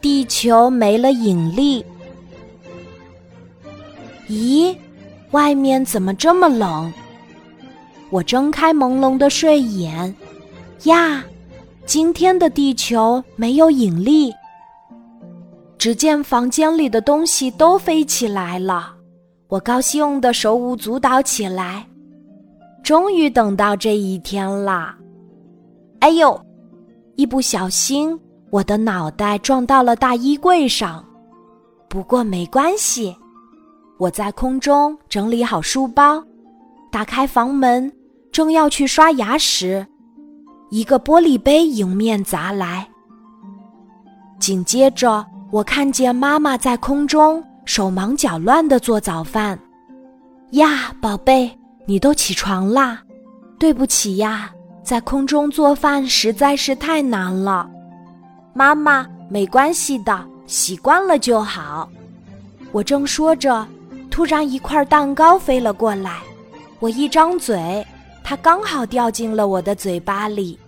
地球没了引力。咦，外面怎么这么冷？我睁开朦胧的睡眼，呀，今天的地球没有引力。只见房间里的东西都飞起来了，我高兴的手舞足蹈起来。终于等到这一天了！哎呦，一不小心，我的脑袋撞到了大衣柜上。不过没关系，我在空中整理好书包，打开房门，正要去刷牙时，一个玻璃杯迎面砸来。紧接着，我看见妈妈在空中手忙脚乱的做早饭。呀，宝贝！你都起床啦？对不起呀，在空中做饭实在是太难了。妈妈，没关系的，习惯了就好。我正说着，突然一块蛋糕飞了过来，我一张嘴，它刚好掉进了我的嘴巴里。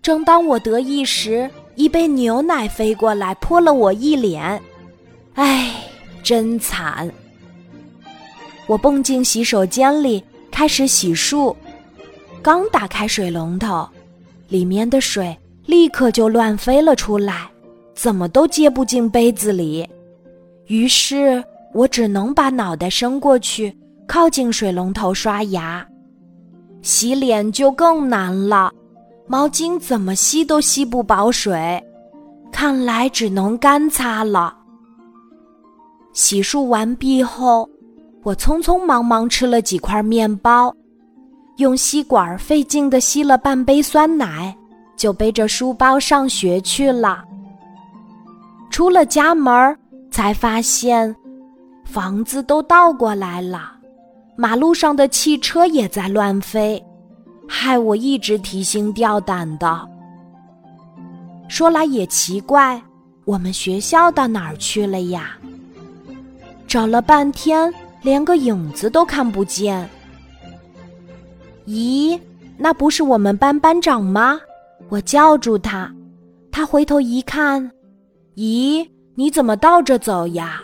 正当我得意时，一杯牛奶飞过来泼了我一脸，唉，真惨。我蹦进洗手间里，开始洗漱。刚打开水龙头，里面的水立刻就乱飞了出来，怎么都接不进杯子里。于是我只能把脑袋伸过去，靠近水龙头刷牙。洗脸就更难了，毛巾怎么吸都吸不饱水，看来只能干擦了。洗漱完毕后。我匆匆忙忙吃了几块面包，用吸管费劲地吸了半杯酸奶，就背着书包上学去了。出了家门，才发现房子都倒过来了，马路上的汽车也在乱飞，害我一直提心吊胆的。说来也奇怪，我们学校到哪儿去了呀？找了半天。连个影子都看不见。咦，那不是我们班班长吗？我叫住他，他回头一看，咦，你怎么倒着走呀？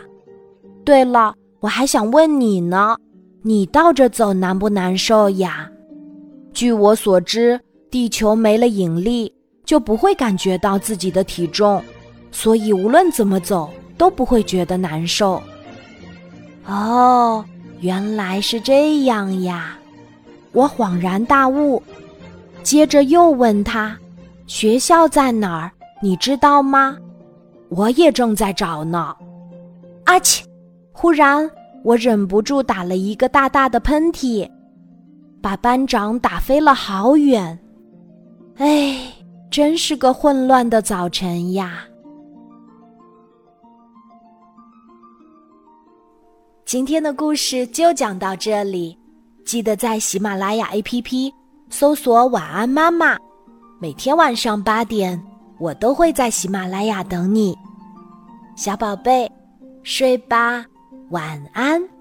对了，我还想问你呢，你倒着走难不难受呀？据我所知，地球没了引力，就不会感觉到自己的体重，所以无论怎么走都不会觉得难受。哦，原来是这样呀！我恍然大悟，接着又问他：“学校在哪儿？你知道吗？”我也正在找呢。阿嚏！忽然，我忍不住打了一个大大的喷嚏，把班长打飞了好远。哎，真是个混乱的早晨呀！今天的故事就讲到这里，记得在喜马拉雅 APP 搜索“晚安妈妈”，每天晚上八点，我都会在喜马拉雅等你，小宝贝，睡吧，晚安。